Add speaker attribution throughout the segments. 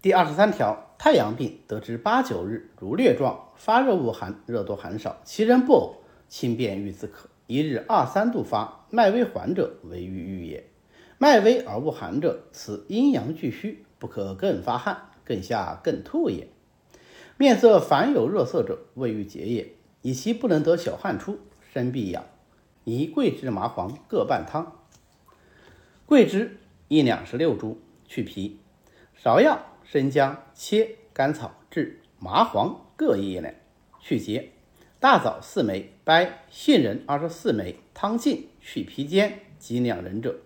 Speaker 1: 第二十三条，太阳病得知八九日如疟状，发热恶寒，热多寒少，其人不呕，轻便欲自可。一日二三度发，脉微缓者，为欲郁也。脉微而恶寒者，此阴阳俱虚，不可更发汗，更下更吐也。面色凡有热色者，未欲结也。以其不能得小汗出，身必痒，宜桂枝麻黄各半汤。桂枝一两十六株，去皮；芍药、生姜切，甘草炙，麻黄各一两，去结；大枣四枚，掰；杏仁二十四枚，汤浸，去皮尖，及两人者。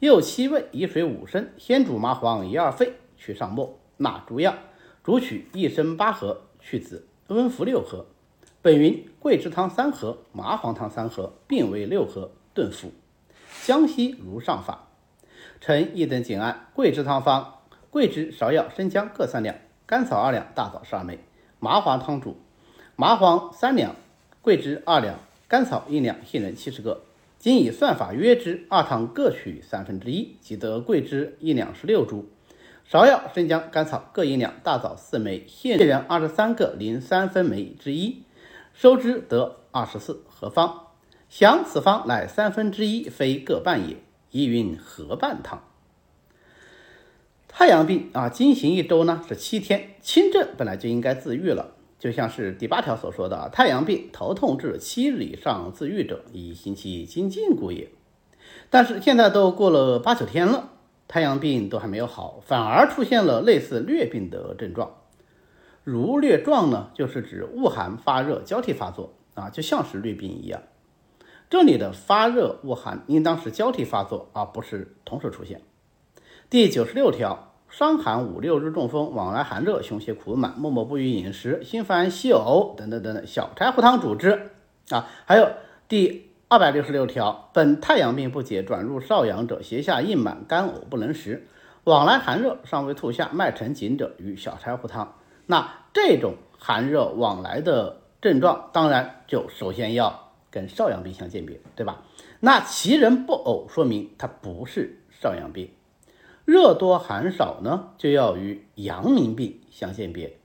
Speaker 1: 又七味，以水五升，先煮麻黄一二沸，去上末，纳诸药，煮取一升八合，去子，温服六合。本云桂枝汤三合，麻黄汤三合，并为六合，炖服。江西如上法。臣一等谨按桂枝汤方：桂枝、芍药、生姜各三两，甘草二两，大枣十二枚。麻黄汤煮：麻黄三两，桂枝二两，甘草一两，杏仁七十个。今以算法约之，二汤各取三分之一，即得桂枝一两十六株，芍药、生姜、甘草各一两，大枣四枚，杏仁二十三个，零三分梅之一。收之得二十四，何方？想此方乃三分之一，非各半也。宜云合半汤。太阳病啊，经行一周呢是七天，轻症本来就应该自愈了。就像是第八条所说的，太阳病头痛至七日以上自愈者，以行其精进故也。但是现在都过了八九天了，太阳病都还没有好，反而出现了类似疟病的症状。如疟状呢，就是指恶寒发热交替发作啊，就像是疟病一样。这里的发热恶寒应当是交替发作，而不是同时出现。第九十六条，伤寒五六日中风，往来寒热，胸胁苦满，默默不语饮食，心烦稀呕等等等等，小柴胡汤主之啊。还有第二百六十六条，本太阳病不解，转入少阳者，胁下硬满，干呕不能食，往来寒热，尚未吐下，脉沉紧者，与小柴胡汤。那这种寒热往来的症状，当然就首先要跟少阳病相鉴别，对吧？那其人不呕，说明他不是少阳病；热多寒少呢，就要与阳明病相鉴别。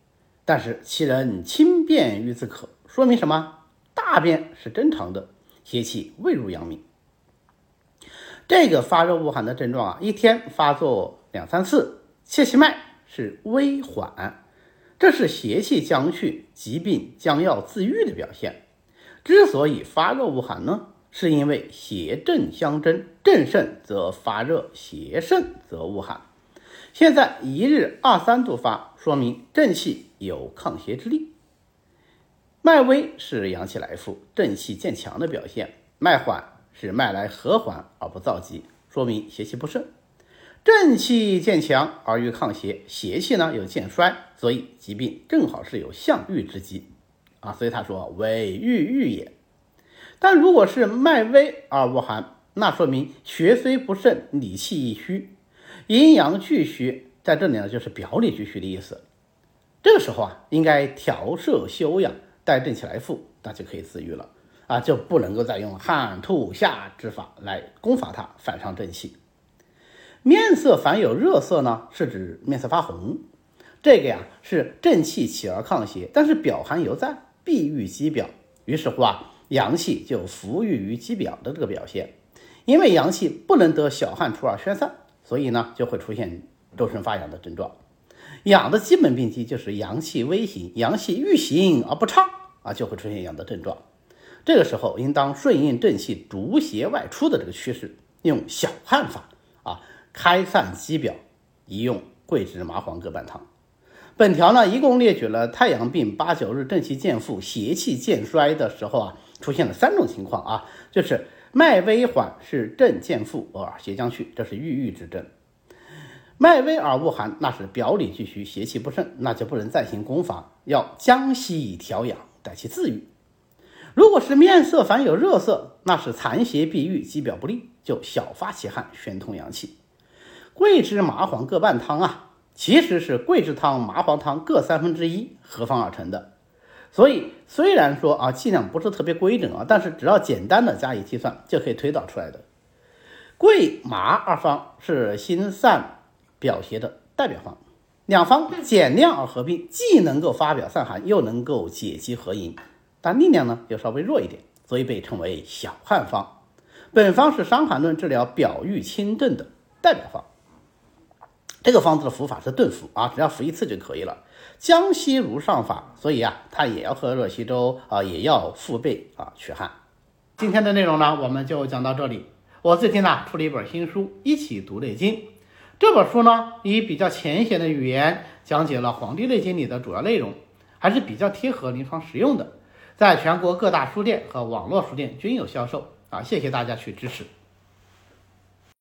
Speaker 1: 但是其人轻便欲自可，说明什么？大便是正常的，邪气未入阳明。这个发热恶寒的症状啊，一天发作两三次，切其脉是微缓。这是邪气将去，疾病将要自愈的表现。之所以发热恶寒呢，是因为邪正相争，正盛则发热，邪盛则恶寒。现在一日二三度发，说明正气有抗邪之力。脉微是阳气来复，正气渐强的表现；脉缓是脉来和缓而不躁急，说明邪气不盛。正气渐强而欲抗邪，邪气呢又渐衰，所以疾病正好是有相愈之机啊。所以他说为郁郁也。但如果是脉微而无寒，那说明血虽不盛，理气亦虚，阴阳俱虚，在这里呢就是表里俱虚的意思。这个时候啊，应该调摄休养，待正气来复，那就可以自愈了啊，就不能够再用汗吐下之法来攻伐它，反伤正气。面色凡有热色呢，是指面色发红，这个呀是正气起而抗邪，但是表寒犹在，必欲肌表，于是乎啊，阳气就浮郁于肌表的这个表现。因为阳气不能得小汗出而宣散，所以呢就会出现周身发痒的症状。痒的基本病机就是阳气微行，阳气欲行而不畅啊，就会出现痒的症状。这个时候应当顺应正气逐邪外出的这个趋势，用小汗法啊。开散肌表，宜用桂枝麻黄各半汤。本条呢，一共列举了太阳病八九日正气渐复、邪气渐衰的时候啊，出现了三种情况啊，就是脉微缓是正渐复而邪将去，这是郁郁之症；脉微而恶寒，那是表里俱虚，邪气不盛，那就不能再行攻伐，要将息以调养，待其自愈。如果是面色凡有热色，那是残邪必郁，肌表不利，就小发其汗，宣通阳气。桂枝麻黄各半汤啊，其实是桂枝汤、麻黄汤各三分之一合方而成的。所以虽然说啊剂量不是特别规整啊，但是只要简单的加以计算就可以推导出来的。桂麻二方是心散表邪的代表方，两方减量而合并，既能够发表散寒，又能够解机合营，但力量呢又稍微弱一点，所以被称为小汉方。本方是《伤寒论》治疗表郁清症的代表方。这个方子的服法是顿服啊，只要服一次就可以了。江西如上法，所以啊，它也要喝热稀粥啊，也要腹背啊驱汗。今天的内容呢，我们就讲到这里。我最近呢出了一本新书《一起读内经》，这本书呢以比较浅显的语言讲解了《黄帝内经》里的主要内容，还是比较贴合临床实用的，在全国各大书店和网络书店均有销售啊。谢谢大家去支持。